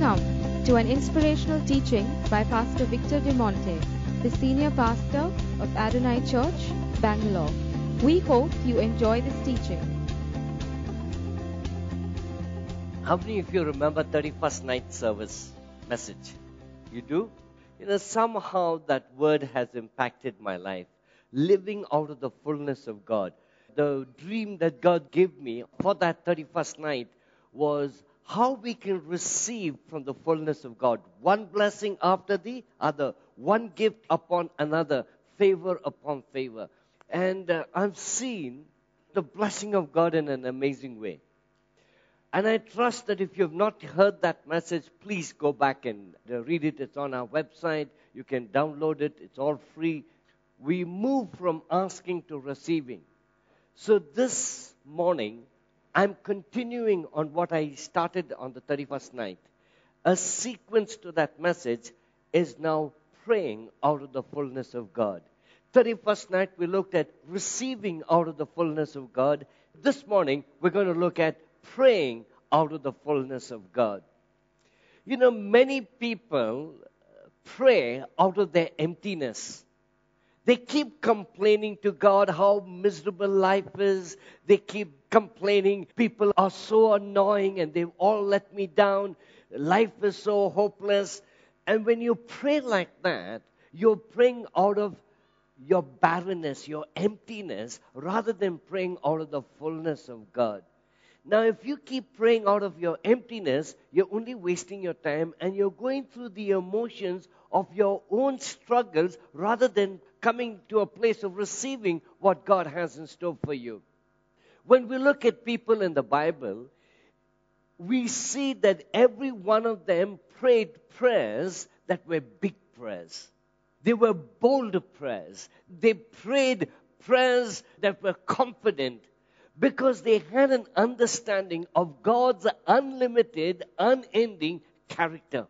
Welcome to an inspirational teaching by Pastor Victor De Monte, the senior pastor of Adonai Church, Bangalore. We hope you enjoy this teaching. How many of you remember 31st night service message? You do? You know, somehow that word has impacted my life. Living out of the fullness of God. The dream that God gave me for that 31st night was how we can receive from the fullness of God. One blessing after the other, one gift upon another, favor upon favor. And uh, I've seen the blessing of God in an amazing way. And I trust that if you have not heard that message, please go back and uh, read it. It's on our website. You can download it. It's all free. We move from asking to receiving. So this morning, I'm continuing on what I started on the 31st night. A sequence to that message is now praying out of the fullness of God. 31st night, we looked at receiving out of the fullness of God. This morning, we're going to look at praying out of the fullness of God. You know, many people pray out of their emptiness. They keep complaining to God how miserable life is. They keep complaining people are so annoying and they've all let me down. Life is so hopeless. And when you pray like that, you're praying out of your barrenness, your emptiness, rather than praying out of the fullness of God. Now, if you keep praying out of your emptiness, you're only wasting your time and you're going through the emotions of your own struggles rather than coming to a place of receiving what God has in store for you. When we look at people in the Bible, we see that every one of them prayed prayers that were big prayers. They were bold prayers. They prayed prayers that were confident because they had an understanding of God's unlimited, unending character.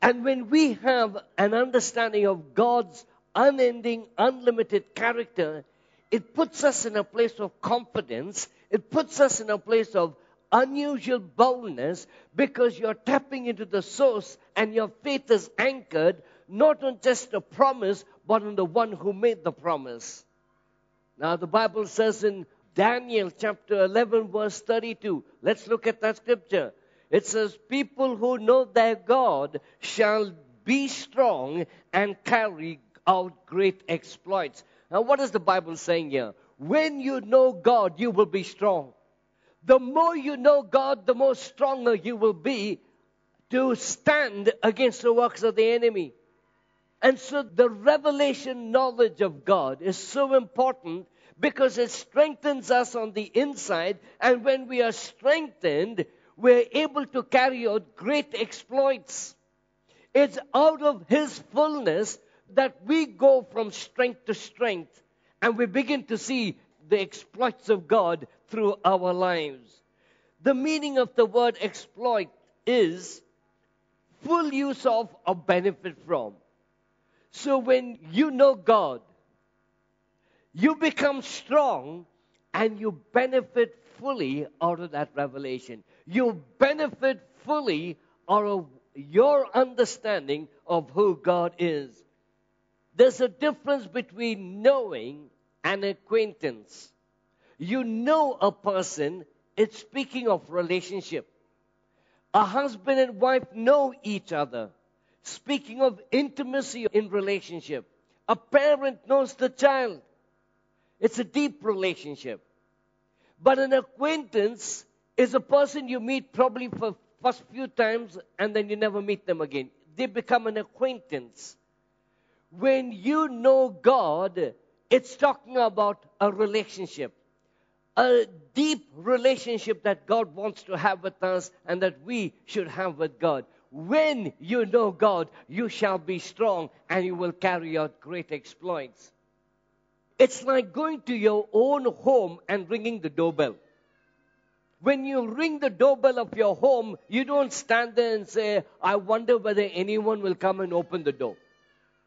And when we have an understanding of God's unending, unlimited character, it puts us in a place of confidence. It puts us in a place of unusual boldness because you're tapping into the source and your faith is anchored not on just a promise, but on the one who made the promise. Now, the Bible says in Daniel chapter 11, verse 32, let's look at that scripture. It says, People who know their God shall be strong and carry out great exploits. Now, what is the Bible saying here? When you know God, you will be strong. The more you know God, the more stronger you will be to stand against the works of the enemy. And so the revelation knowledge of God is so important because it strengthens us on the inside. And when we are strengthened, we're able to carry out great exploits. It's out of His fullness that we go from strength to strength and we begin to see the exploits of God through our lives. The meaning of the word exploit is full use of or benefit from. So when you know God, you become strong and you benefit fully out of that revelation. You benefit fully out of your understanding of who God is. There's a difference between knowing and acquaintance. You know a person, it's speaking of relationship. A husband and wife know each other. Speaking of intimacy in relationship, a parent knows the child. It's a deep relationship. But an acquaintance is a person you meet probably for first few times and then you never meet them again. They become an acquaintance. When you know God, it's talking about a relationship. A deep relationship that God wants to have with us and that we should have with God. When you know God, you shall be strong and you will carry out great exploits. It's like going to your own home and ringing the doorbell. When you ring the doorbell of your home, you don't stand there and say, I wonder whether anyone will come and open the door.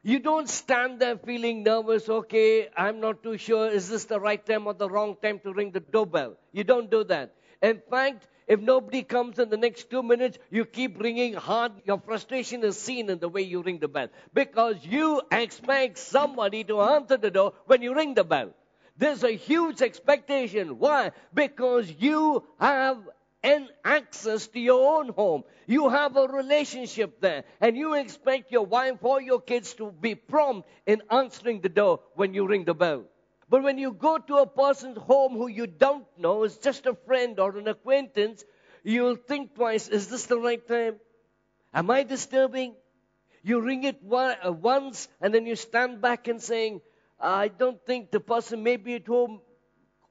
You don't stand there feeling nervous, okay, I'm not too sure, is this the right time or the wrong time to ring the doorbell? You don't do that. In fact, If nobody comes in the next two minutes, you keep ringing hard. Your frustration is seen in the way you ring the bell. Because you expect somebody to answer the door when you ring the bell. There's a huge expectation. Why? Because you have an access to your own home. You have a relationship there. And you expect your wife or your kids to be prompt in answering the door when you ring the bell. But when you go to a person's home who you don't know, is just a friend or an acquaintance, you'll think twice, is this the right time? Am I disturbing? You ring it uh, once and then you stand back and saying, I don't think the person may be at home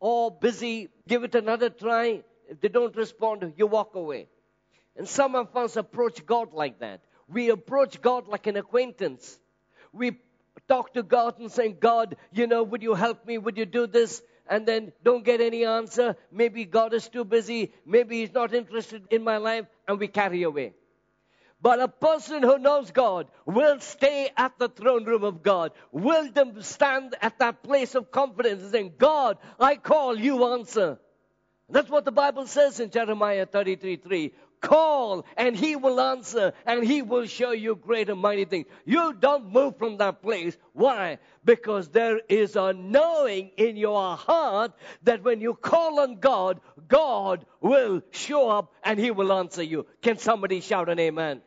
or busy. Give it another try. If they don't respond, you walk away. And some of us approach God like that. We approach God like an acquaintance. We talk to God and say, God, you know, would you help me? Would you do this? And then don't get any answer. Maybe God is too busy. Maybe He's not interested in my life. And we carry away. But a person who knows God will stay at the throne room of God, will stand at that place of confidence and saying, God, I call, you answer. That's what the Bible says in Jeremiah 33 3. Call and he will answer and he will show you great and mighty things. You don't move from that place. Why? Because there is a knowing in your heart that when you call on God, God will show up and he will answer you. Can somebody shout an amen?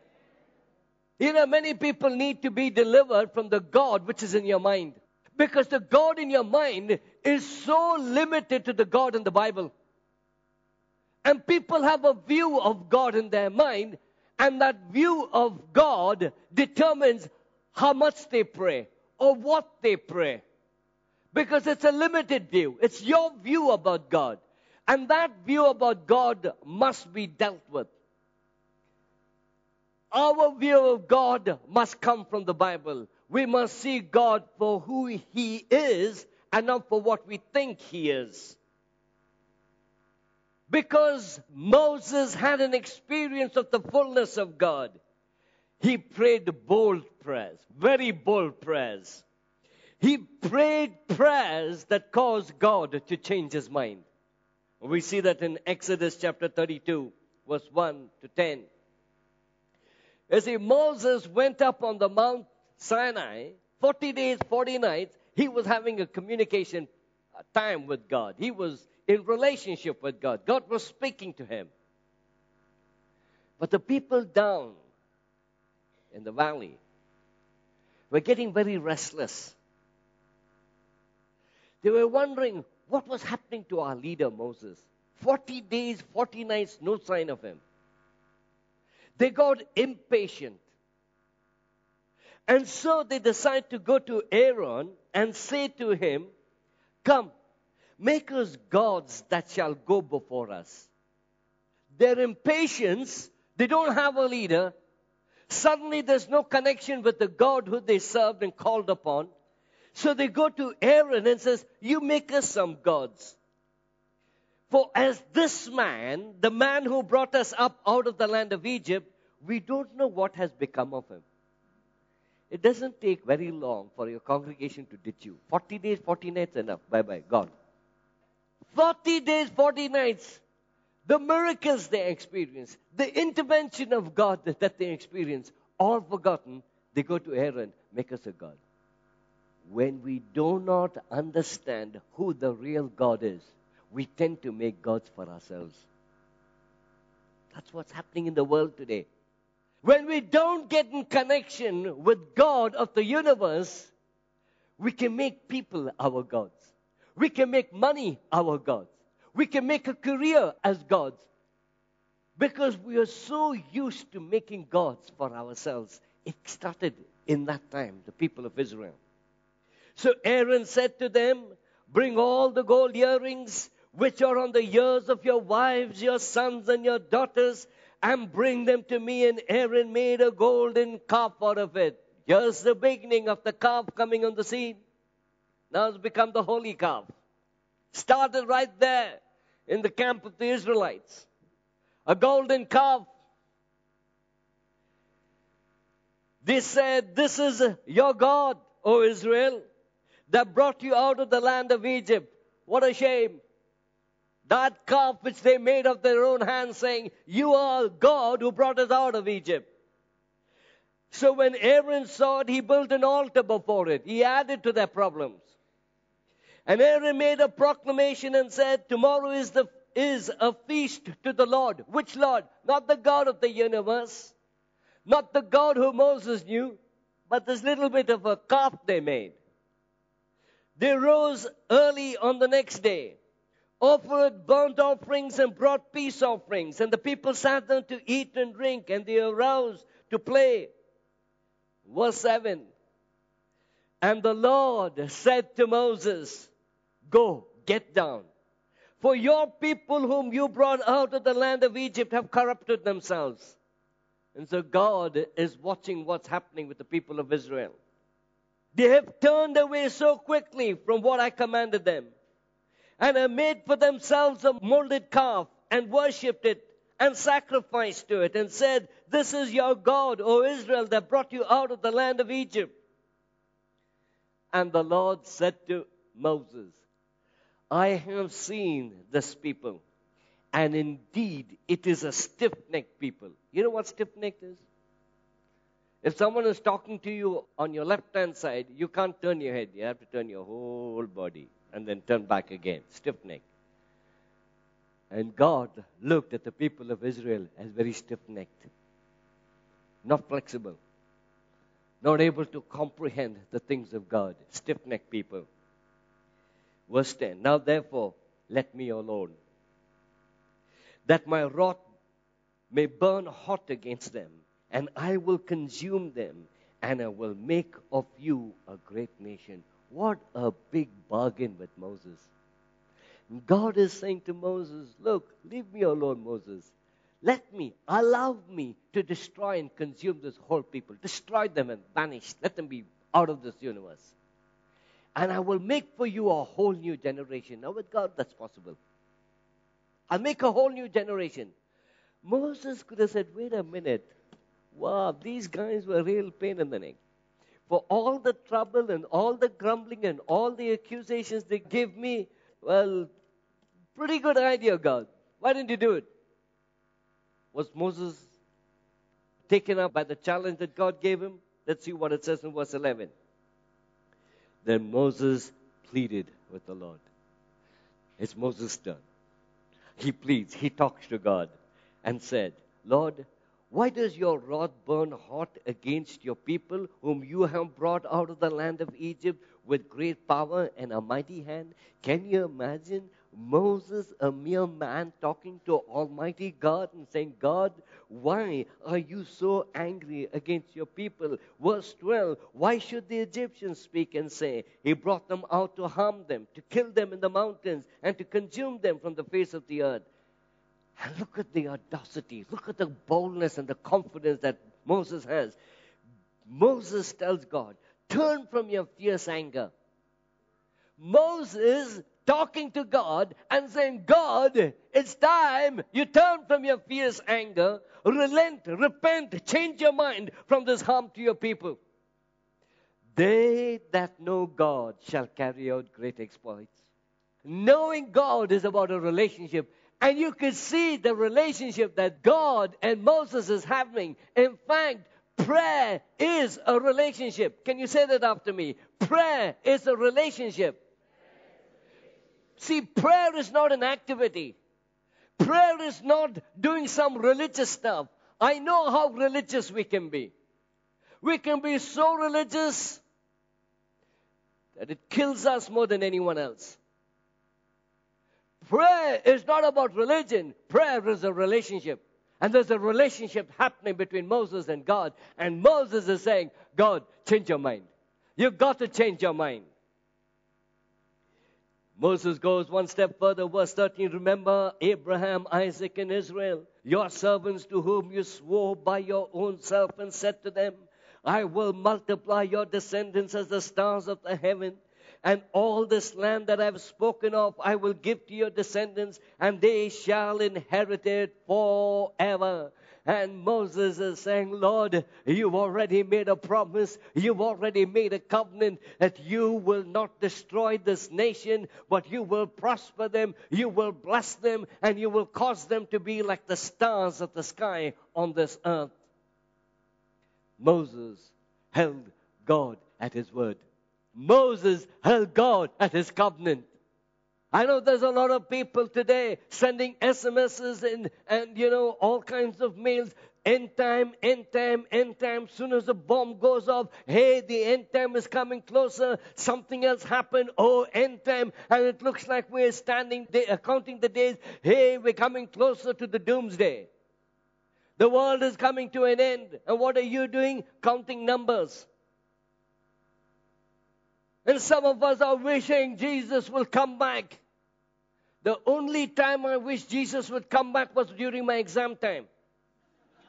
You know, many people need to be delivered from the God which is in your mind. Because the God in your mind is so limited to the God in the Bible. And people have a view of God in their mind, and that view of God determines how much they pray or what they pray. Because it's a limited view. It's your view about God. And that view about God must be dealt with. Our view of God must come from the Bible. We must see God for who He is and not for what we think He is. Because Moses had an experience of the fullness of God, he prayed bold prayers, very bold prayers. He prayed prayers that caused God to change his mind. We see that in Exodus chapter 32, verse 1 to 10. You see, Moses went up on the Mount Sinai, 40 days, 40 nights. He was having a communication time with God. He was in relationship with God. God was speaking to him. But the people down in the valley were getting very restless. They were wondering what was happening to our leader Moses. 40 days, 40 nights, no sign of him. They got impatient. And so they decided to go to Aaron and say to him, Come, Make us gods that shall go before us. Their impatience, they don't have a leader. Suddenly there's no connection with the God who they served and called upon. So they go to Aaron and says, You make us some gods. For as this man, the man who brought us up out of the land of Egypt, we don't know what has become of him. It doesn't take very long for your congregation to ditch you. 40 days, 40 nights, enough. Bye bye, gone. 40 days, 40 nights, the miracles they experience, the intervention of God that they experience, all forgotten, they go to Aaron, make us a God. When we do not understand who the real God is, we tend to make gods for ourselves. That's what's happening in the world today. When we don't get in connection with God of the universe, we can make people our gods. We can make money our gods. We can make a career as gods. Because we are so used to making gods for ourselves. It started in that time, the people of Israel. So Aaron said to them, Bring all the gold earrings which are on the ears of your wives, your sons, and your daughters, and bring them to me. And Aaron made a golden calf out of it. Here's the beginning of the calf coming on the scene. Now it's become the holy calf. Started right there in the camp of the Israelites. A golden calf. They said, This is your God, O Israel, that brought you out of the land of Egypt. What a shame. That calf which they made of their own hands, saying, You are God who brought us out of Egypt. So when Aaron saw it, he built an altar before it. He added to their problems. And Aaron made a proclamation and said, Tomorrow is, the, is a feast to the Lord. Which Lord? Not the God of the universe, not the God who Moses knew, but this little bit of a calf they made. They rose early on the next day, offered burnt offerings and brought peace offerings, and the people sat down to eat and drink, and they arose to play Verse 7 And the Lord said to Moses, Go, get down. For your people whom you brought out of the land of Egypt have corrupted themselves. And so God is watching what's happening with the people of Israel. They have turned away so quickly from what I commanded them and have made for themselves a molded calf and worshipped it and sacrificed to it and said, This is your God, O Israel, that brought you out of the land of Egypt. And the Lord said to Moses, I have seen this people, and indeed it is a stiff necked people. You know what stiff necked is? If someone is talking to you on your left hand side, you can't turn your head. You have to turn your whole body and then turn back again. Stiff necked. And God looked at the people of Israel as very stiff necked, not flexible, not able to comprehend the things of God, stiff necked people. Verse 10 Now therefore, let me alone, that my wrath may burn hot against them, and I will consume them, and I will make of you a great nation. What a big bargain with Moses. God is saying to Moses, Look, leave me alone, Moses. Let me, allow me to destroy and consume this whole people. Destroy them and vanish. Let them be out of this universe. And I will make for you a whole new generation. Now, with God, that's possible. I'll make a whole new generation. Moses could have said, Wait a minute. Wow, these guys were real pain in the neck. For all the trouble and all the grumbling and all the accusations they gave me, well, pretty good idea, God. Why didn't you do it? Was Moses taken up by the challenge that God gave him? Let's see what it says in verse 11. Then Moses pleaded with the Lord. It's Moses' turn. He pleads, he talks to God and said, Lord, why does your wrath burn hot against your people, whom you have brought out of the land of Egypt with great power and a mighty hand? Can you imagine Moses, a mere man, talking to Almighty God and saying, God, why are you so angry against your people? Verse 12 Why should the Egyptians speak and say, He brought them out to harm them, to kill them in the mountains, and to consume them from the face of the earth? And look at the audacity, look at the boldness and the confidence that Moses has. Moses tells God, Turn from your fierce anger. Moses talking to God and saying, God, it's time you turn from your fierce anger, relent, repent, change your mind from this harm to your people. They that know God shall carry out great exploits. Knowing God is about a relationship and you can see the relationship that God and Moses is having. In fact, prayer is a relationship. Can you say that after me? Prayer is a relationship. See, prayer is not an activity. Prayer is not doing some religious stuff. I know how religious we can be. We can be so religious that it kills us more than anyone else. Prayer is not about religion. Prayer is a relationship. And there's a relationship happening between Moses and God. And Moses is saying, God, change your mind. You've got to change your mind. Moses goes one step further, verse 13. Remember Abraham, Isaac, and Israel, your servants to whom you swore by your own self and said to them, I will multiply your descendants as the stars of the heaven and all this land that I've spoken of I will give to your descendants, and they shall inherit it forever. And Moses is saying, Lord, you've already made a promise. You've already made a covenant that you will not destroy this nation, but you will prosper them, you will bless them, and you will cause them to be like the stars of the sky on this earth. Moses held God at his word. Moses held God at his covenant. I know there's a lot of people today sending SMSs and, and you know, all kinds of mails. End time, end time, end time. Soon as the bomb goes off, hey, the end time is coming closer. Something else happened. Oh, end time. And it looks like we're standing, there, counting the days. Hey, we're coming closer to the doomsday. The world is coming to an end. And what are you doing? Counting numbers. And some of us are wishing Jesus will come back. The only time I wish Jesus would come back was during my exam time.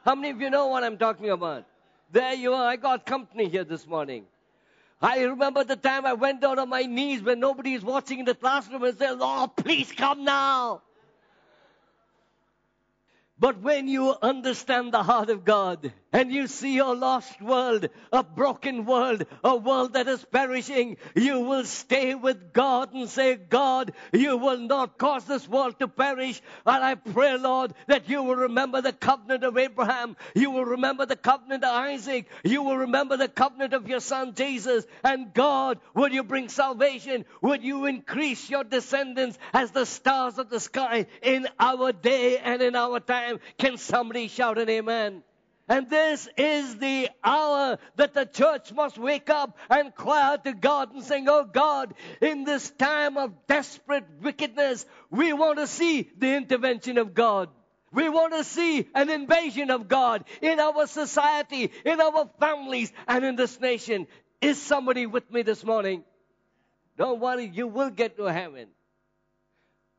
How many of you know what I'm talking about? There you are. I got company here this morning. I remember the time I went down on my knees when nobody is watching in the classroom and said, Lord, please come now. But when you understand the heart of God and you see a lost world, a broken world, a world that is perishing, you will stay with God and say, God, you will not cause this world to perish. And I pray, Lord, that you will remember the covenant of Abraham. You will remember the covenant of Isaac. You will remember the covenant of your son Jesus. And God, would you bring salvation? Would you increase your descendants as the stars of the sky in our day and in our time? Can somebody shout an amen? And this is the hour that the church must wake up and cry out to God and saying, Oh God, in this time of desperate wickedness, we want to see the intervention of God. We want to see an invasion of God in our society, in our families, and in this nation. Is somebody with me this morning? Don't worry, you will get to heaven.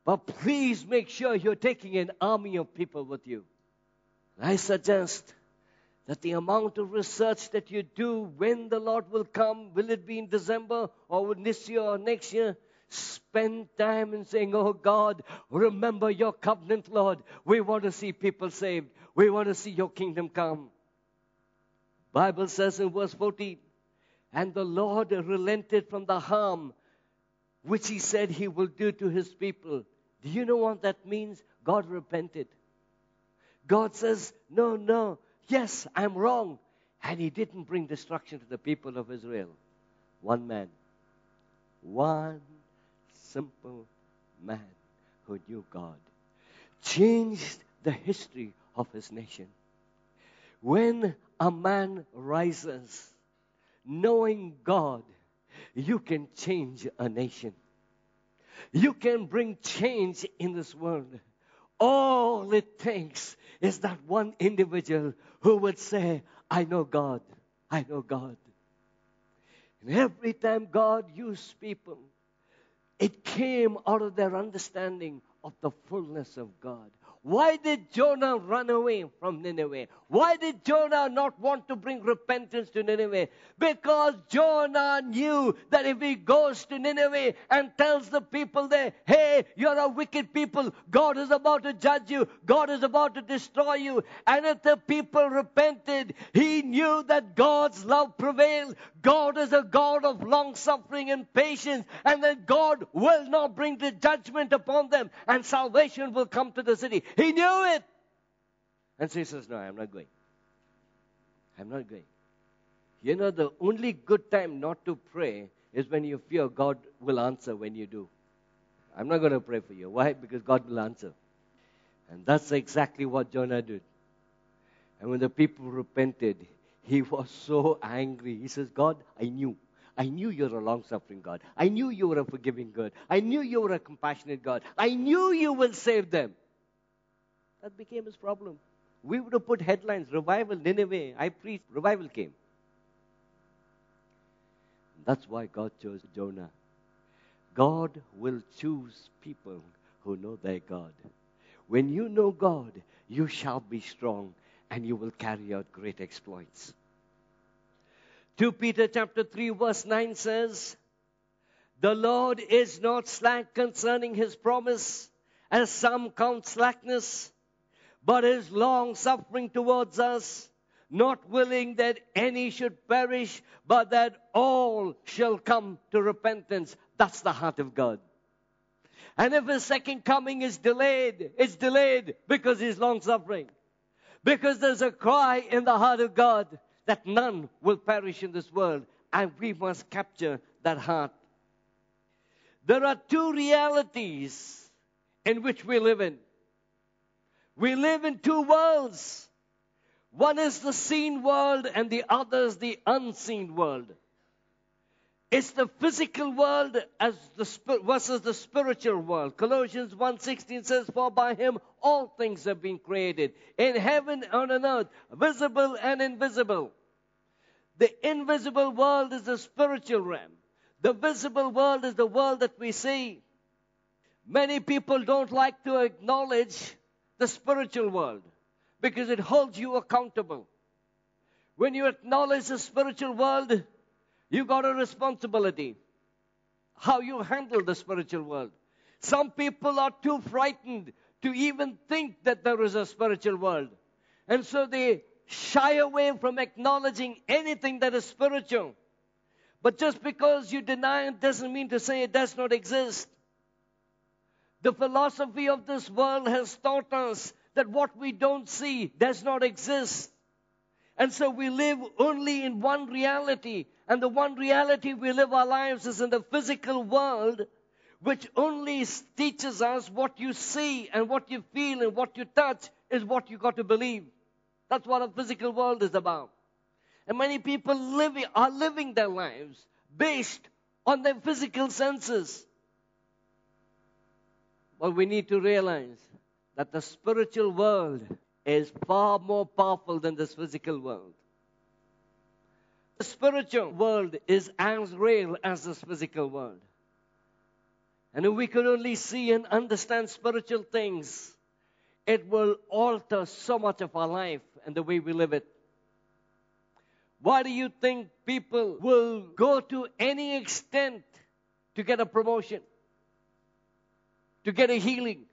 But please make sure you're taking an army of people with you. I suggest that the amount of research that you do when the Lord will come, will it be in December or this year or next year? Spend time in saying, Oh God, remember your covenant, Lord. We want to see people saved. We want to see your kingdom come. Bible says in verse 14, and the Lord relented from the harm which he said he will do to his people do you know what that means? God repented. God says, No, no, yes, I'm wrong. And he didn't bring destruction to the people of Israel. One man. One simple man who knew God changed the history of his nation. When a man rises knowing God, you can change a nation. You can bring change in this world. All it takes is that one individual who would say, I know God. I know God. And every time God used people, it came out of their understanding of the fullness of God. Why did Jonah run away from Nineveh? Why did Jonah not want to bring repentance to Nineveh? Because Jonah knew that if he goes to Nineveh and tells the people there, hey, you're a wicked people, God is about to judge you, God is about to destroy you, and if the people repented, he knew that God's love prevailed. God is a God of long suffering and patience, and that God will not bring the judgment upon them, and salvation will come to the city. He knew it. And so he says, No, I'm not going. I'm not going. You know, the only good time not to pray is when you fear God will answer when you do. I'm not going to pray for you. Why? Because God will answer. And that's exactly what Jonah did. And when the people repented, he was so angry. He says, God, I knew. I knew you're a long suffering God. I knew you were a forgiving God. I knew you were a compassionate God. I knew you will save them. That became his problem. We would have put headlines, revival, Nineveh. I preached, revival came. That's why God chose Jonah. God will choose people who know their God. When you know God, you shall be strong and you will carry out great exploits. 2 Peter chapter 3 verse 9 says, The Lord is not slack concerning his promise, as some count slackness, but is long suffering towards us, not willing that any should perish, but that all shall come to repentance. That's the heart of God. And if his second coming is delayed, it's delayed because he's long suffering. Because there's a cry in the heart of God that none will perish in this world. And we must capture that heart. There are two realities in which we live in. We live in two worlds. One is the seen world and the other is the unseen world. It's the physical world as the versus the spiritual world. Colossians 1:16 says, "For by him all things have been created, in heaven and on earth, visible and invisible." The invisible world is the spiritual realm. The visible world is the world that we see. Many people don't like to acknowledge the spiritual world because it holds you accountable. When you acknowledge the spiritual world, you got a responsibility. How you handle the spiritual world. Some people are too frightened to even think that there is a spiritual world. And so they shy away from acknowledging anything that is spiritual. But just because you deny it doesn't mean to say it does not exist. The philosophy of this world has taught us that what we don't see does not exist. And so we live only in one reality. And the one reality we live our lives is in the physical world, which only teaches us what you see and what you feel and what you touch is what you got to believe. That's what a physical world is about. And many people are living their lives based on their physical senses. But we need to realize that the spiritual world is far more powerful than this physical world. The spiritual world is as real as this physical world. And if we could only see and understand spiritual things, it will alter so much of our life and the way we live it. Why do you think people will go to any extent to get a promotion? to get a healing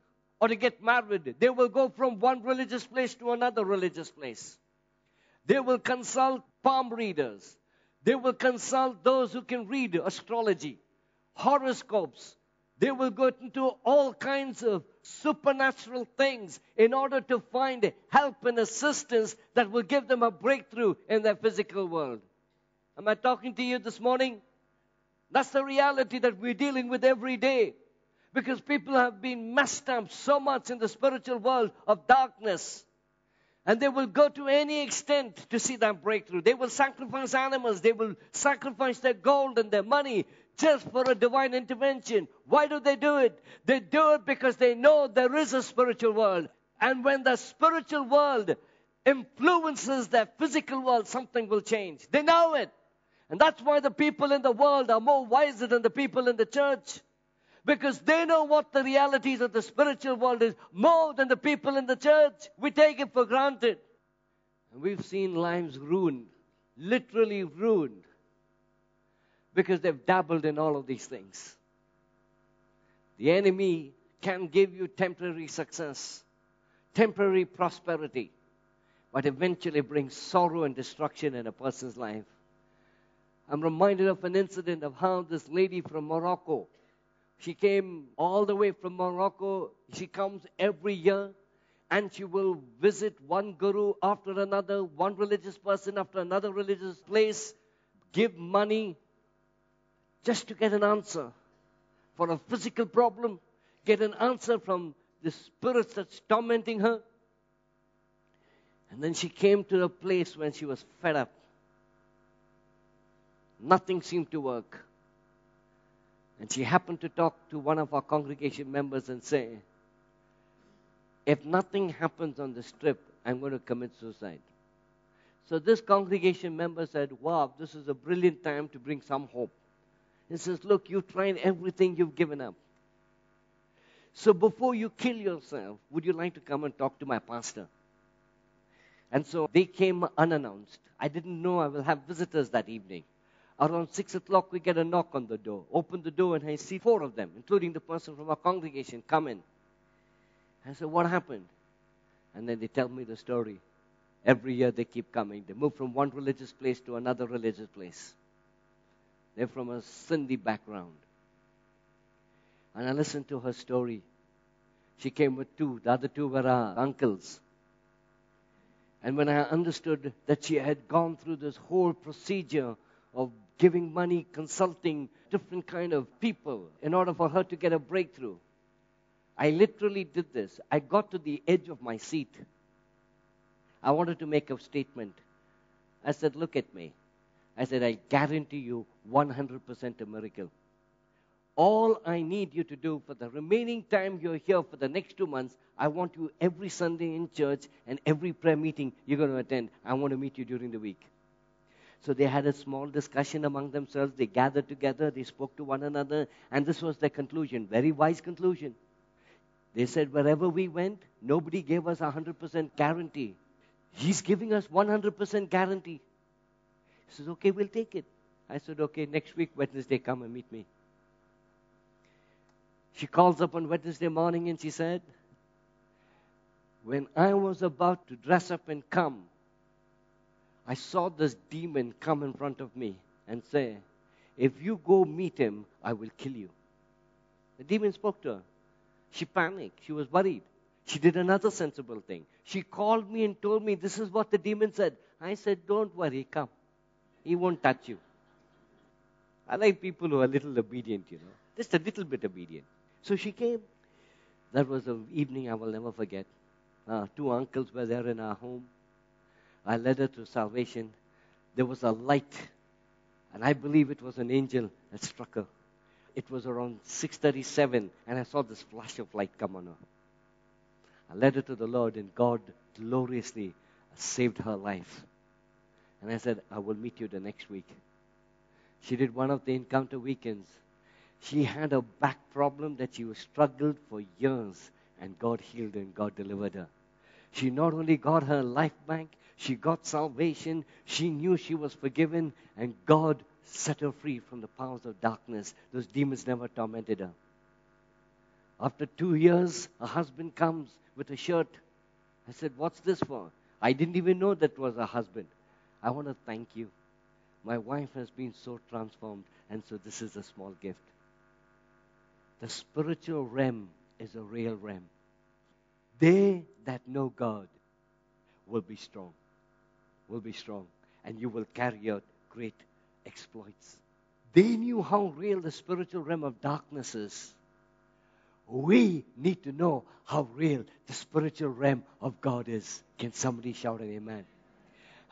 or to get married. They will go from one religious place to another religious place. They will consult palm readers. They will consult those who can read astrology, horoscopes. They will go into all kinds of supernatural things in order to find help and assistance that will give them a breakthrough in their physical world. Am I talking to you this morning? That's the reality that we're dealing with every day because people have been messed up so much in the spiritual world of darkness. And they will go to any extent to see that breakthrough. They will sacrifice animals. They will sacrifice their gold and their money just for a divine intervention. Why do they do it? They do it because they know there is a spiritual world. And when the spiritual world influences their physical world, something will change. They know it. And that's why the people in the world are more wiser than the people in the church because they know what the realities of the spiritual world is more than the people in the church. We take it for granted. And we've seen lives ruined, literally ruined, because they've dabbled in all of these things. The enemy can give you temporary success, temporary prosperity, but eventually brings sorrow and destruction in a person's life. I'm reminded of an incident of how this lady from Morocco she came all the way from Morocco. She comes every year and she will visit one guru after another, one religious person after another religious place, give money just to get an answer for a physical problem, get an answer from the spirits that's tormenting her. And then she came to a place when she was fed up. Nothing seemed to work. And she happened to talk to one of our congregation members and say, If nothing happens on this trip, I'm going to commit suicide. So this congregation member said, Wow, this is a brilliant time to bring some hope. He says, Look, you've tried everything you've given up. So before you kill yourself, would you like to come and talk to my pastor? And so they came unannounced. I didn't know I will have visitors that evening. Around six o'clock, we get a knock on the door. Open the door, and I see four of them, including the person from our congregation, come in. I said, What happened? And then they tell me the story. Every year they keep coming. They move from one religious place to another religious place. They're from a Sindhi background. And I listened to her story. She came with two. The other two were our uncles. And when I understood that she had gone through this whole procedure of giving money, consulting different kind of people in order for her to get a breakthrough, I literally did this. I got to the edge of my seat. I wanted to make a statement. I said, Look at me. I said, I guarantee you 100% a miracle. All I need you to do for the remaining time you're here for the next two months, I want you every Sunday in church and every prayer meeting you're going to attend. I want to meet you during the week. So they had a small discussion among themselves. They gathered together. They spoke to one another. And this was their conclusion. Very wise conclusion. They said, wherever we went, nobody gave us a 100% guarantee. He's giving us 100% guarantee. He says, okay, we'll take it. I said, okay, next week, Wednesday, come and meet me. She calls up on Wednesday morning and she said, When I was about to dress up and come, I saw this demon come in front of me and say, If you go meet him, I will kill you. The demon spoke to her. She panicked. She was worried. She did another sensible thing. She called me and told me, This is what the demon said. I said, Don't worry, come. He won't touch you. I like people who are a little obedient, you know, just a little bit obedient. So she came. That was an evening I will never forget. Uh, two uncles were there in our home. I led her to salvation. There was a light, and I believe it was an angel that struck her. It was around 6:37, and I saw this flash of light come on her. I led her to the Lord, and God gloriously saved her life. And I said, I will meet you the next week. She did one of the encounter weekends. She had a back problem that she struggled for years, and God healed and God delivered her. She not only got her life back, she got salvation. She knew she was forgiven, and God set her free from the powers of darkness. Those demons never tormented her. After two years, her husband comes with a shirt. I said, What's this for? I didn't even know that was her husband. I want to thank you. My wife has been so transformed, and so this is a small gift. The spiritual realm is a real realm. They that know God will be strong, will be strong, and you will carry out great exploits. They knew how real the spiritual realm of darkness is. We need to know how real the spiritual realm of God is. Can somebody shout an amen?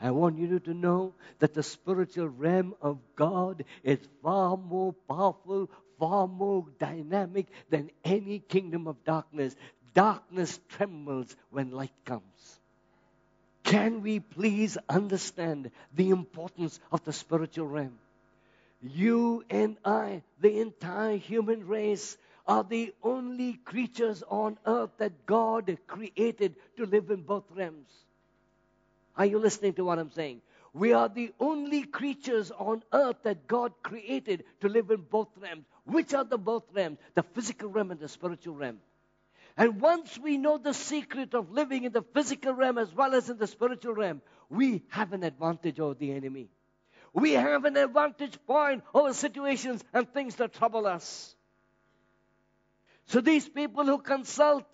I want you to know that the spiritual realm of God is far more powerful, far more dynamic than any kingdom of darkness. Darkness trembles when light comes. Can we please understand the importance of the spiritual realm? You and I, the entire human race, are the only creatures on earth that God created to live in both realms. Are you listening to what I'm saying? We are the only creatures on earth that God created to live in both realms. Which are the both realms? The physical realm and the spiritual realm. And once we know the secret of living in the physical realm as well as in the spiritual realm, we have an advantage over the enemy. We have an advantage point over situations and things that trouble us. So these people who consult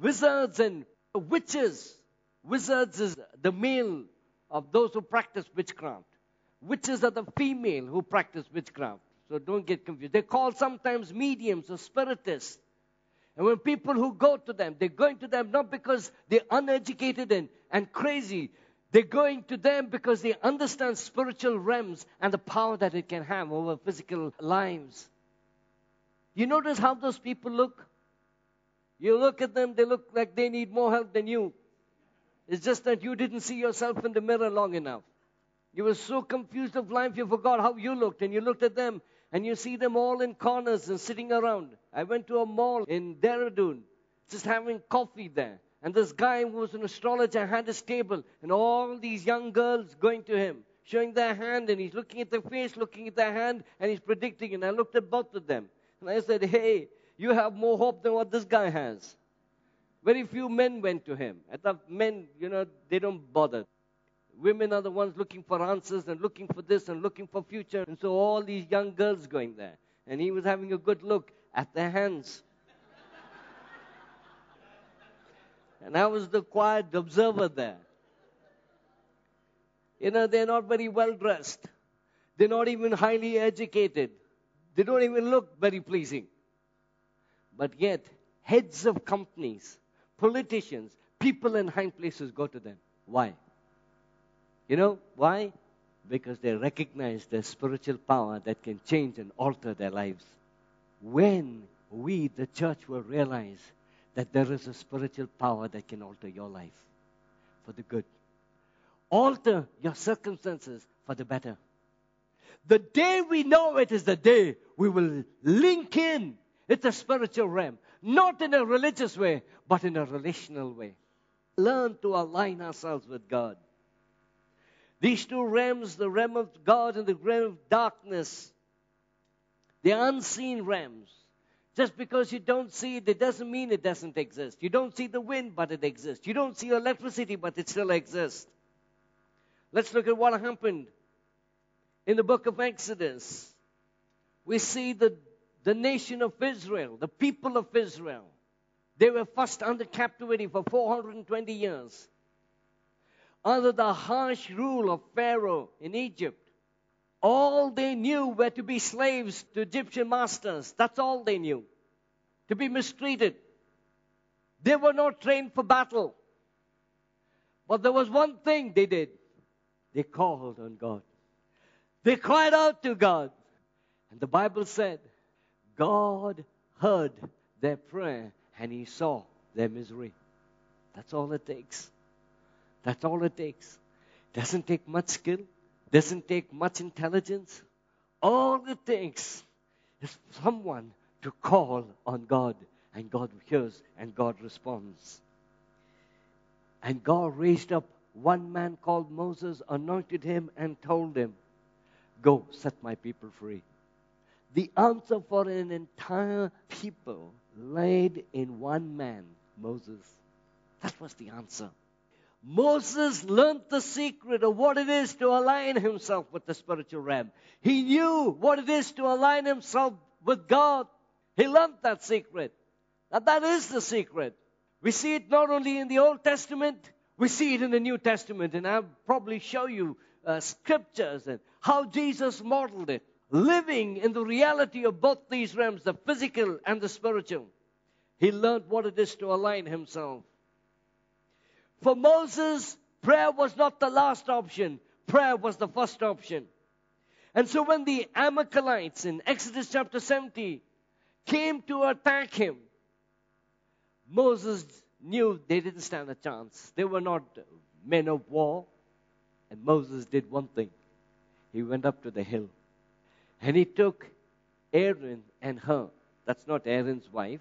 wizards and witches, wizards is the male of those who practice witchcraft. Witches are the female who practice witchcraft. So don't get confused. They're called sometimes mediums or spiritists. And when people who go to them, they're going to them not because they're uneducated and, and crazy. They're going to them because they understand spiritual realms and the power that it can have over physical lives. You notice how those people look? You look at them, they look like they need more help than you. It's just that you didn't see yourself in the mirror long enough. You were so confused of life, you forgot how you looked, and you looked at them, and you see them all in corners and sitting around. I went to a mall in Dehradun, just having coffee there. And this guy who was an astrologer had his table, and all these young girls going to him, showing their hand, and he's looking at their face, looking at their hand, and he's predicting. And I looked at both of them, and I said, Hey, you have more hope than what this guy has. Very few men went to him. I thought men, you know, they don't bother. Women are the ones looking for answers and looking for this and looking for future. And so all these young girls going there. And he was having a good look at their hands. and I was the quiet observer there. You know, they're not very well dressed. They're not even highly educated. They don't even look very pleasing. But yet, heads of companies, politicians, people in high places go to them. Why? You know why? Because they recognize the spiritual power that can change and alter their lives. When we, the church, will realize that there is a spiritual power that can alter your life for the good, alter your circumstances for the better. The day we know it is the day we will link in. It's a spiritual realm, not in a religious way, but in a relational way. Learn to align ourselves with God. These two realms, the realm of God and the realm of darkness, the unseen realms. Just because you don't see it, it doesn't mean it doesn't exist. You don't see the wind, but it exists. You don't see electricity, but it still exists. Let's look at what happened in the book of Exodus. We see the, the nation of Israel, the people of Israel. They were first under captivity for 420 years under the harsh rule of Pharaoh in Egypt. All they knew were to be slaves to Egyptian masters. That's all they knew. To be mistreated. They were not trained for battle. But there was one thing they did. They called on God. They cried out to God. And the Bible said, God heard their prayer and he saw their misery. That's all it takes. That's all it takes. Doesn't take much skill, doesn't take much intelligence. All it takes is someone to call on God, and God hears and God responds. And God raised up one man called Moses, anointed him, and told him, Go, set my people free. The answer for an entire people laid in one man, Moses. That was the answer. Moses learned the secret of what it is to align himself with the spiritual realm. He knew what it is to align himself with God. He learned that secret. Now that is the secret. We see it not only in the Old Testament, we see it in the New Testament. And I'll probably show you uh, scriptures and how Jesus modeled it, living in the reality of both these realms, the physical and the spiritual. He learned what it is to align himself. For Moses, prayer was not the last option, prayer was the first option. And so when the Amalekites in Exodus chapter 70 came to attack him, Moses knew they didn't stand a chance. They were not men of war. And Moses did one thing. He went up to the hill. And he took Aaron and Hur. That's not Aaron's wife.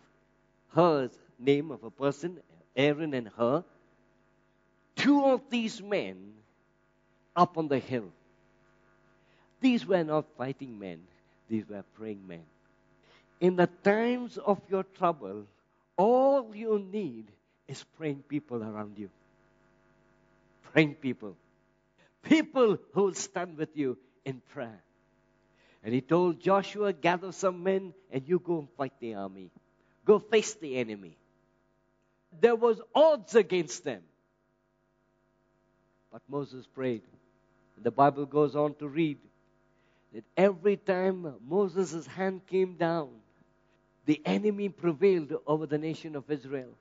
Hur's name of a person, Aaron and Hur two of these men up on the hill. These were not fighting men, these were praying men. In the times of your trouble, all you need is praying people around you. Praying people. People who will stand with you in prayer. And he told Joshua, gather some men and you go and fight the army. Go face the enemy. There was odds against them. But Moses prayed. The Bible goes on to read that every time Moses' hand came down, the enemy prevailed over the nation of Israel.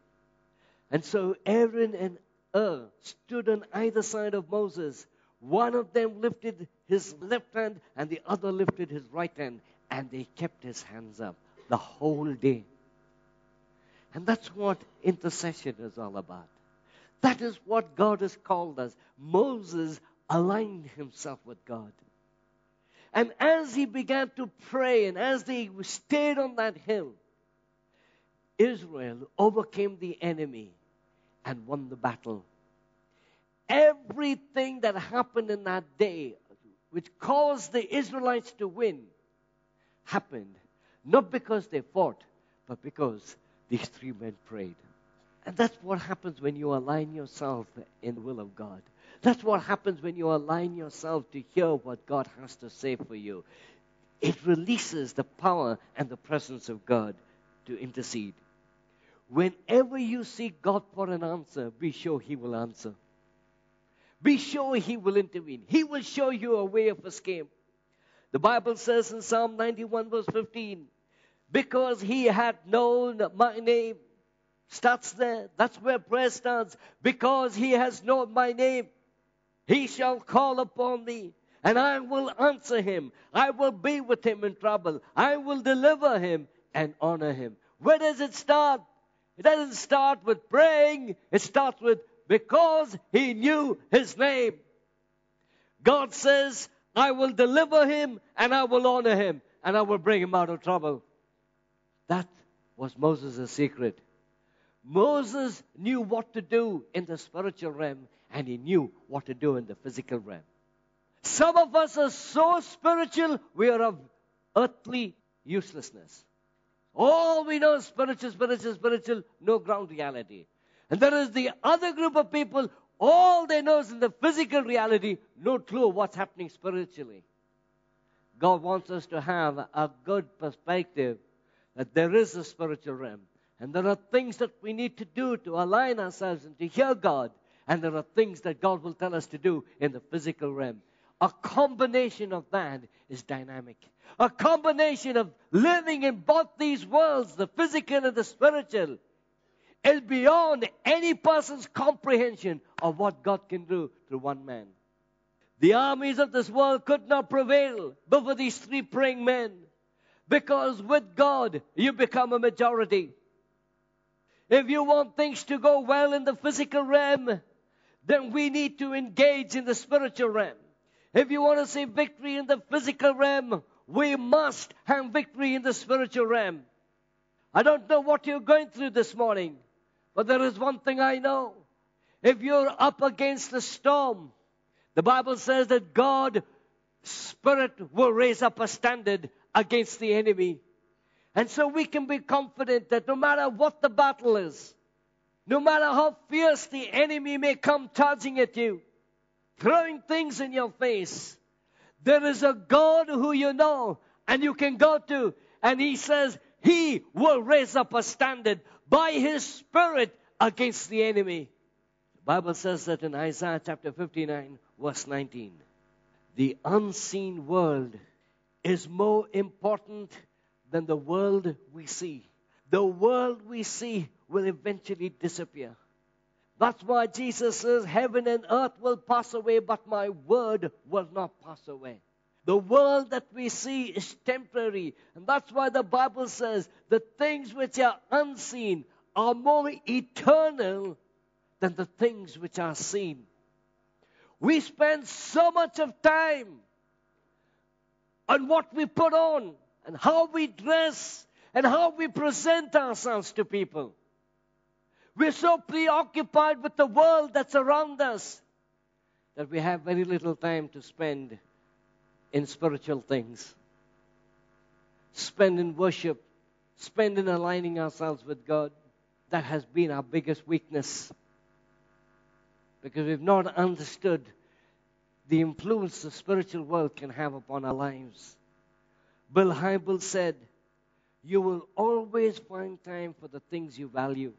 And so Aaron and Hur stood on either side of Moses. One of them lifted his left hand and the other lifted his right hand, and they kept his hands up the whole day. And that's what intercession is all about. That is what God has called us. Moses aligned himself with God. And as he began to pray and as they stayed on that hill, Israel overcame the enemy and won the battle. Everything that happened in that day, which caused the Israelites to win, happened not because they fought, but because these three men prayed. And that's what happens when you align yourself in the will of God. That's what happens when you align yourself to hear what God has to say for you. It releases the power and the presence of God to intercede. Whenever you seek God for an answer, be sure He will answer. Be sure He will intervene. He will show you a way of escape. The Bible says in Psalm 91, verse 15, because He had known my name, starts there. That's where prayer starts. Because He has known my name, He shall call upon me and I will answer him. I will be with him in trouble. I will deliver him and honor him. Where does it start? It doesn't start with praying. It starts with because he knew his name. God says, I will deliver him and I will honor him and I will bring him out of trouble. That was Moses' secret. Moses knew what to do in the spiritual realm and he knew what to do in the physical realm. Some of us are so spiritual, we are of earthly uselessness. All we know is spiritual, spiritual, spiritual, no ground reality. And there is the other group of people, all they know is in the physical reality, no clue what's happening spiritually. God wants us to have a good perspective that there is a spiritual realm. And there are things that we need to do to align ourselves and to hear God. And there are things that God will tell us to do in the physical realm. A combination of that is dynamic. A combination of living in both these worlds, the physical and the spiritual, is beyond any person's comprehension of what God can do through one man. The armies of this world could not prevail before these three praying men because with God you become a majority. If you want things to go well in the physical realm, then we need to engage in the spiritual realm. If you want to see victory in the physical realm, we must have victory in the spiritual realm. I don't know what you're going through this morning, but there is one thing I know. If you're up against a storm, the Bible says that God's Spirit, will raise up a standard against the enemy. And so we can be confident that no matter what the battle is, no matter how fierce the enemy may come charging at you, throwing things in your face. There is a God who you know and you can go to, and He says He will raise up a standard by His Spirit against the enemy. The Bible says that in Isaiah chapter 59, verse 19. The unseen world is more important than the world we see. The world we see will eventually disappear. That's why Jesus says, Heaven and earth will pass away, but my word will not pass away. The world that we see is temporary. And that's why the Bible says the things which are unseen are more eternal than the things which are seen. We spend so much of time on what we put on and how we dress and how we present ourselves to people. We're so preoccupied with the world that's around us that we have very little time to spend in spiritual things. Spend in worship, spend in aligning ourselves with God. That has been our biggest weakness because we've not understood the influence the spiritual world can have upon our lives. Bill Hybels said, You will always find time for the things you value.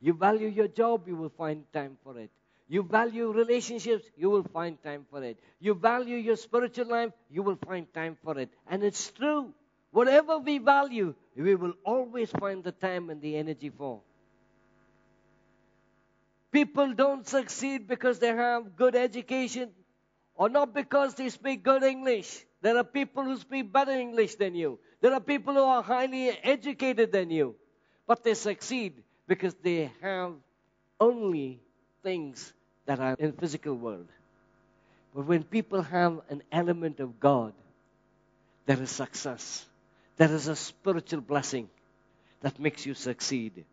You value your job, you will find time for it. You value relationships, you will find time for it. You value your spiritual life, you will find time for it. And it's true. Whatever we value, we will always find the time and the energy for. People don't succeed because they have good education or not because they speak good English. There are people who speak better English than you. There are people who are highly educated than you. But they succeed because they have only things that are in physical world. But when people have an element of God, there is success. There is a spiritual blessing that makes you succeed.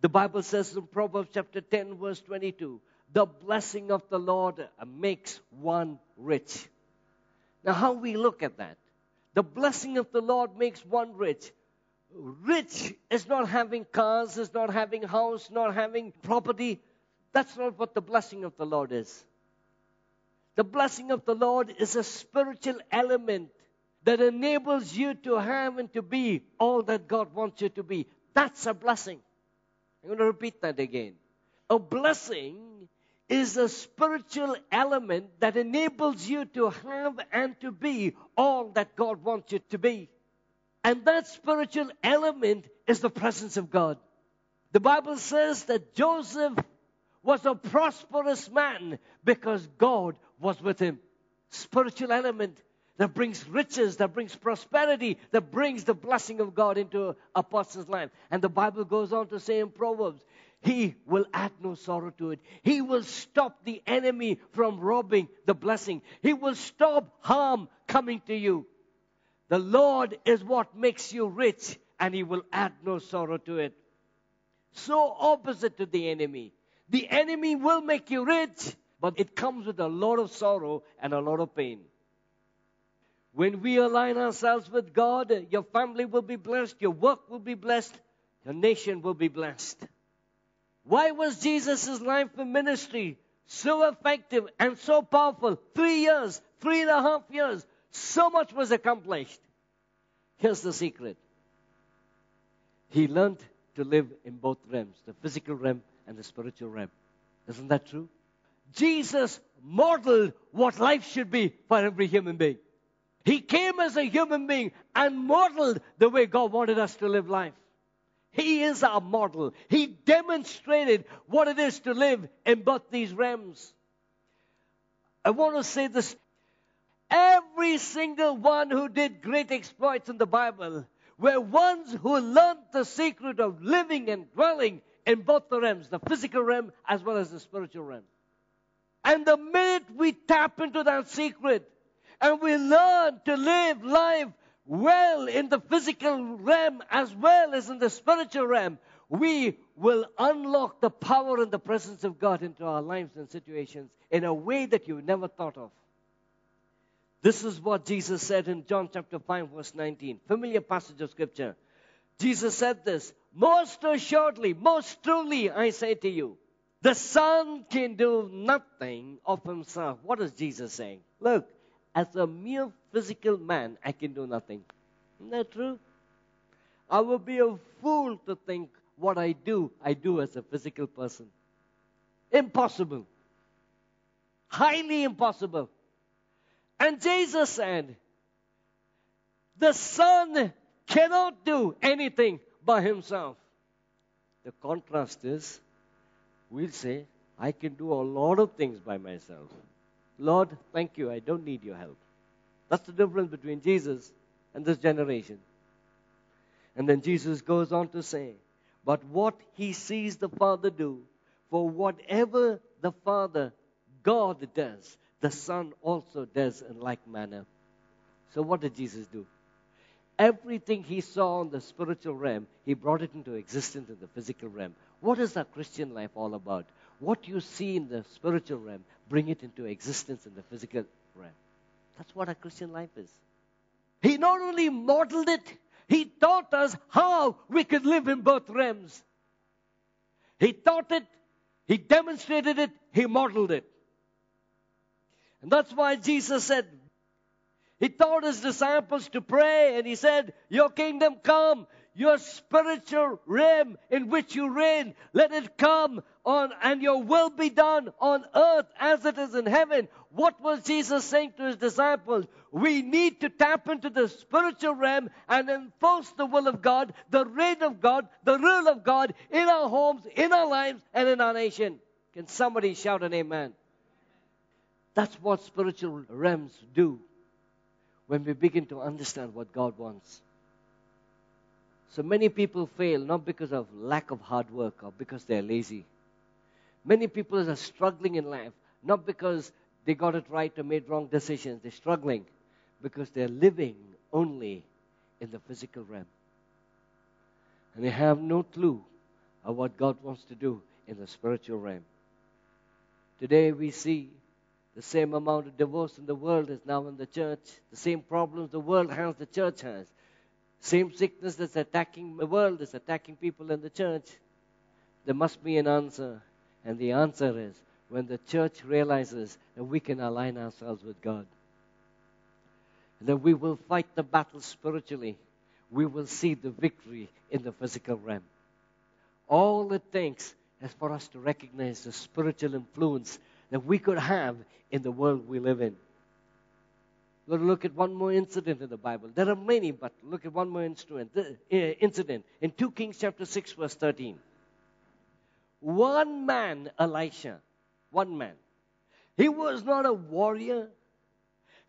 The Bible says in Proverbs chapter 10, verse 22, the blessing of the Lord makes one rich. Now, how we look at that? The blessing of the Lord makes one rich. rich is not having cars, is not having house, not having property. That's not what the blessing of the Lord is. The blessing of the Lord is a spiritual element that enables you to have and to be all that God wants you to be. That's a blessing. I'm going to repeat that again. A blessing is a spiritual element that enables you to have and to be all that God wants you to be. And that spiritual element is the presence of God. The Bible says that Joseph was a prosperous man because God was with him. Spiritual element that brings riches, that brings prosperity, that brings the blessing of God into a person's life. And the Bible goes on to say in Proverbs, He will add no sorrow to it. He will stop the enemy from robbing the blessing. He will stop harm coming to you. The Lord is what makes you rich, and He will add no sorrow to it. So opposite to the enemy. The enemy will make you rich, but it comes with a lot of sorrow and a lot of pain. When we align ourselves with God, your family will be blessed, your work will be blessed, your nation will be blessed. Why was Jesus' life and ministry so effective and so powerful? Three years, three and a half years, so much was accomplished. Here's the secret He learned to live in both realms the physical realm and the spiritual realm. Isn't that true? Jesus modeled what life should be for every human being. He came as a human being and modeled the way God wanted us to live life. He is our model. He demonstrated what it is to live in both these realms. I want to say this. Every single one who did great exploits in the Bible were ones who learned the secret of living and dwelling in both the realms, the physical realm as well as the spiritual realm. And the minute we tap into that secret, and we learn to live life well in the physical realm as well as in the spiritual realm, we will unlock the power and the presence of God into our lives and situations in a way that you never thought of. This is what Jesus said in John chapter 5, verse 19. Familiar passage of scripture. Jesus said this Most assuredly, most truly, I say to you, the Son can do nothing of himself. What is Jesus saying? Look, as a mere physical man, I can do nothing. Isn't that true? I would be a fool to think what I do, I do as a physical person. Impossible. Highly impossible. And Jesus said, the Son cannot do anything by himself. The contrast is, we'll say, I can do a lot of things by myself. Lord, thank you, I don't need your help. That's the difference between Jesus and this generation. And then Jesus goes on to say, But what he sees the Father do, for whatever the Father, God, does, the Son also does in like manner. So, what did Jesus do? Everything he saw in the spiritual realm, he brought it into existence in the physical realm. What is our Christian life all about? What you see in the spiritual realm, bring it into existence in the physical realm. That's what our Christian life is. He not only modeled it, he taught us how we could live in both realms. He taught it, he demonstrated it, he modeled it. And that's why Jesus said, He taught his disciples to pray, and he said, Your kingdom come, your spiritual realm in which you reign, let it come on and your will be done on earth as it is in heaven. What was Jesus saying to his disciples? We need to tap into the spiritual realm and enforce the will of God, the reign of God, the rule of God in our homes, in our lives, and in our nation. Can somebody shout an amen? That's what spiritual realms do when we begin to understand what God wants. So many people fail not because of lack of hard work or because they're lazy. Many people are struggling in life not because they got it right or made wrong decisions. They're struggling because they're living only in the physical realm. And they have no clue of what God wants to do in the spiritual realm. Today we see the same amount of divorce in the world is now in the church. The same problems the world has, the church has. Same sickness that's attacking the world is attacking people in the church. There must be an answer. And the answer is when the church realizes that we can align ourselves with God, that we will fight the battle spiritually, we will see the victory in the physical realm. All it takes is for us to recognize the spiritual influence that we could have in the world we live in. We're look at one more incident in the Bible. There are many, but look at one more incident. Uh, incident in 2 Kings chapter 6, verse 13. One man, Elisha, one man. He was not a warrior.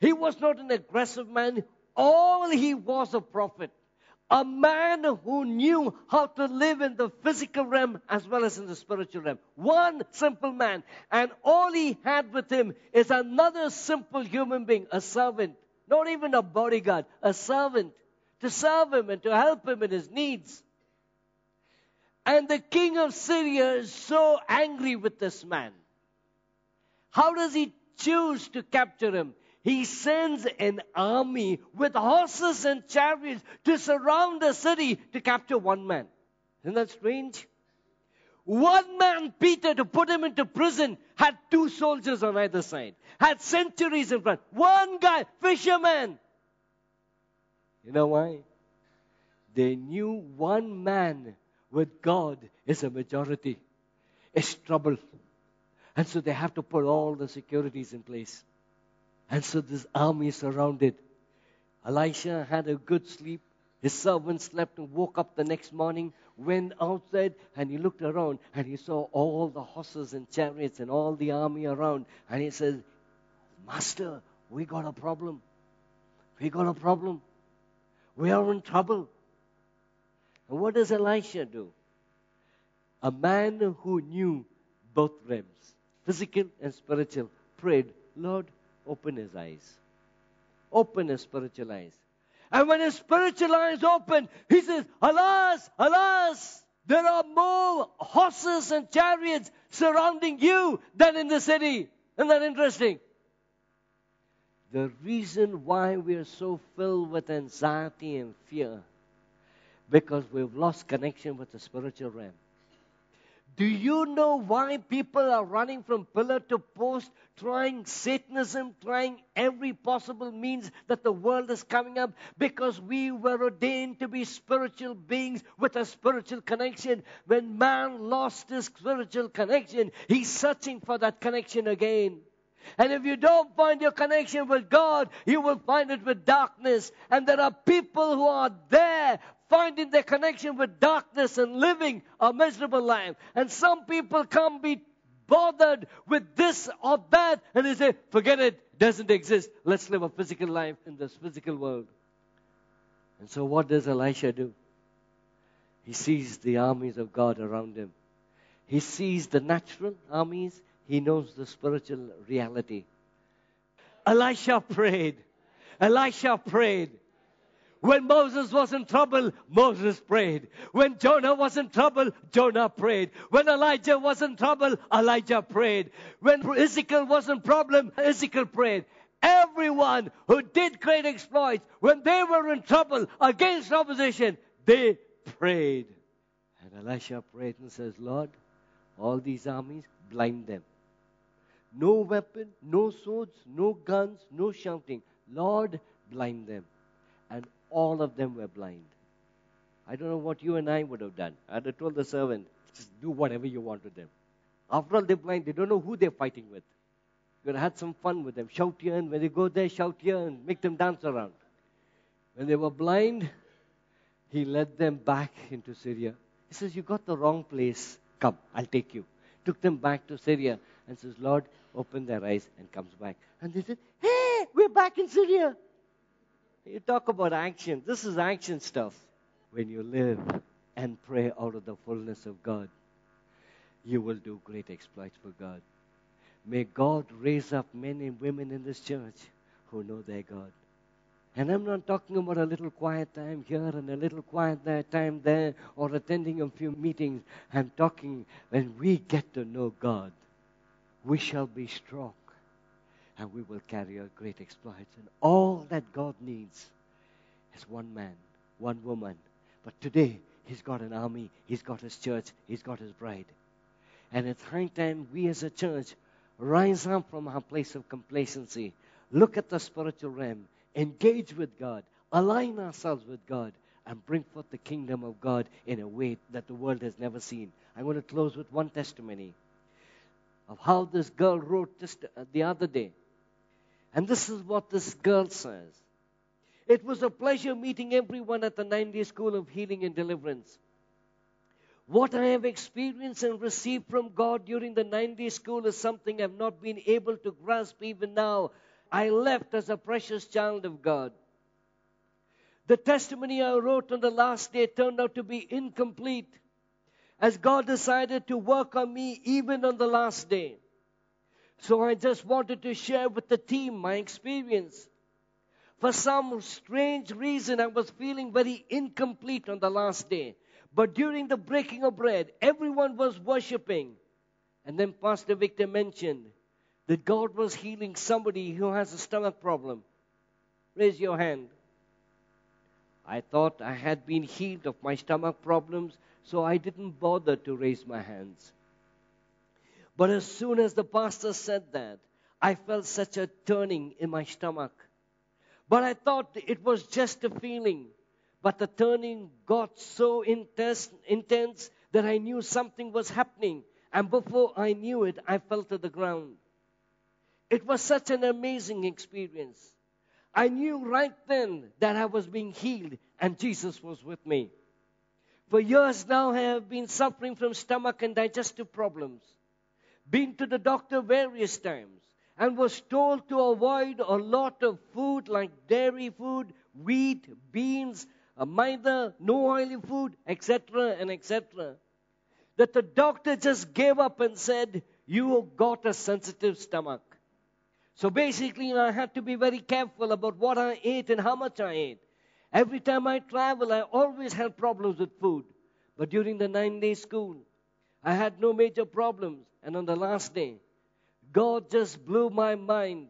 He was not an aggressive man. All he was a prophet a man who knew how to live in the physical realm as well as in the spiritual realm. One simple man. And all he had with him is another simple human being, a servant. Not even a bodyguard, a servant. To serve him and to help him in his needs. And the king of Syria is so angry with this man. How does he choose to capture him? He sends an army with horses and chariots to surround the city to capture one man. Isn't that strange? One man, Peter, to put him into prison, had two soldiers on either side, had centuries in front. One guy, fisherman. You know why? They knew one man with God is a majority. It's trouble. And so they have to put all the securities in place. And so this army surrounded. Elisha had a good sleep. His servant slept and woke up the next morning, went outside, and he looked around and he saw all the horses and chariots and all the army around. And he said, Master, we got a problem. We got a problem. We are in trouble. And what does Elisha do? A man who knew both realms, physical and spiritual, prayed, Lord, open his eyes. Open his spiritual eyes. And when his spiritual eyes open, he says, Alas, alas, there are more horses and chariots surrounding you than in the city. Isn't that interesting? The reason why we are so filled with anxiety and fear, because we've lost connection with the spiritual realm. Do you know why people are running from pillar to post, trying Satanism, trying every possible means that the world is coming up? Because we were ordained to be spiritual beings with a spiritual connection. When man lost his spiritual connection, he's searching for that connection again. And if you don't find your connection with God, you will find it with darkness. And there are people who are there finding their connection with darkness and living a miserable life. And some people can't be bothered with this or that and they say, forget it, doesn't exist. Let's live a physical life in this physical world. And so what does Elisha do? He sees the armies of God around him. He sees the natural armies. He knows the spiritual reality. Elisha prayed. Elisha prayed. When Moses was in trouble, Moses prayed. When Jonah was in trouble, Jonah prayed. When Elijah was in trouble, Elijah prayed. When Ezekiel was in problem, Ezekiel prayed. Everyone who did great exploits, when they were in trouble against opposition, they prayed. And Elisha prayed and says, Lord, all these armies, blind them. No weapon, no swords, no guns, no shouting. Lord, blind them. And all of them were blind. I don't know what you and I would have done. I'd have told the servant, just do whatever you want with them. After all, they're blind. They don't know who they're fighting with. You could have had some fun with them. Shout here, and when they go there, shout here, and make them dance around. When they were blind, he led them back into Syria. He says, You got the wrong place. Come, I'll take you. Took them back to Syria and says, Lord, open their eyes and comes back. And they said, Hey, we're back in Syria. You talk about action. This is action stuff. When you live and pray out of the fullness of God, you will do great exploits for God. May God raise up men and women in this church who know their God. And I'm not talking about a little quiet time here and a little quiet time there, or attending a few meetings. I'm talking when we get to know God, we shall be strong and we will carry out great exploits. And all that God needs is one man one woman. But today, he's got an army, he's got his church, he's got his bride. And it's high time we as a church rise up from our place of complacency, look at the spiritual realm, engage with God, align ourselves with God, and bring forth the kingdom of God in a way that the world has never seen. I want to close with one testimony of how this girl wrote just uh, the other day. And this is what this girl says. It was a pleasure meeting everyone at the 90 School of Healing and Deliverance. What I have experienced and received from God during the 90 school is something I've not been able to grasp even now. I left as a precious child of God. The testimony I wrote on the last day turned out to be incomplete as God decided to work on me even on the last day. So I just wanted to share with the team my experience. For some strange reason, I was feeling very incomplete on the last day. But during the breaking of bread, everyone was worshiping. And then Pastor Victor mentioned that God was healing somebody who has a stomach problem. Raise your hand. I thought I had been healed of my stomach problems, so I didn't bother to raise my hands. But as soon as the pastor said that, I felt such a turning in my stomach. But I thought it was just a feeling. But the turning got so intense, intense that I knew something was happening. And before I knew it, I fell to the ground. It was such an amazing experience. I knew right then that I was being healed and Jesus was with me. For years now, I have been suffering from stomach and digestive problems. Been to the doctor various times and was told to avoid a lot of food like dairy food, wheat, beans, uh, maida, no oily food, etc. and etc. That the doctor just gave up and said, You got a sensitive stomach. So basically, I had to be very careful about what I ate and how much I ate. Every time I travel, I always had problems with food. But during the nine day school, I had no major problems. And on the last day, God just blew my mind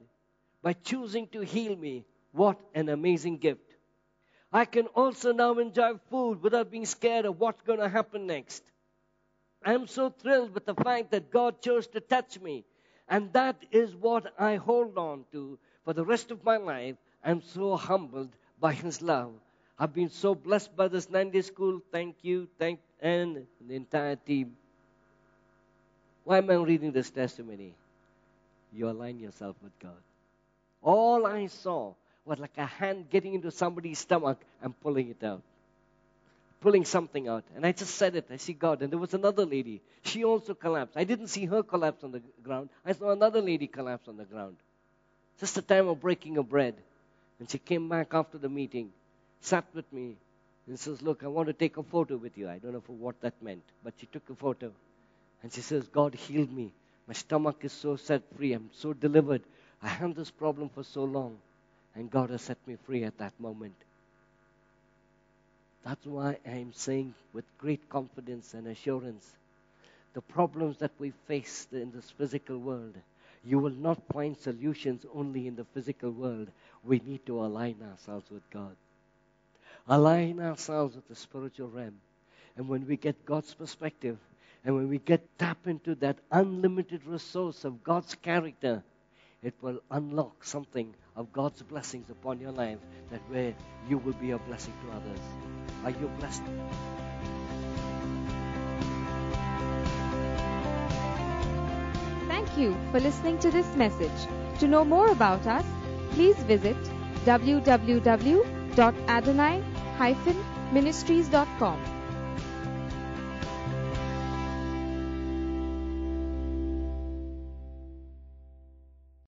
by choosing to heal me. What an amazing gift. I can also now enjoy food without being scared of what's going to happen next. I'm so thrilled with the fact that God chose to touch me. And that is what I hold on to for the rest of my life. I'm so humbled by His love. I've been so blessed by this 90 school. Thank you, thank and the entire team. Why am I reading this testimony? You align yourself with God. All I saw was like a hand getting into somebody's stomach and pulling it out. Pulling something out. And I just said it. I see God. And there was another lady. She also collapsed. I didn't see her collapse on the ground. I saw another lady collapse on the ground. Just the time of breaking of bread. And she came back after the meeting, sat with me, and says, Look, I want to take a photo with you. I don't know for what that meant, but she took a photo. And she says, God healed me. My stomach is so set free. I'm so delivered. I had this problem for so long. And God has set me free at that moment. That's why I'm saying with great confidence and assurance the problems that we face in this physical world, you will not find solutions only in the physical world. We need to align ourselves with God, align ourselves with the spiritual realm. And when we get God's perspective, and when we get tap into that unlimited resource of God's character, it will unlock something of God's blessings upon your life that where you will be a blessing to others. Are you blessed? Thank you for listening to this message. To know more about us, please visit www.adonai-ministries.com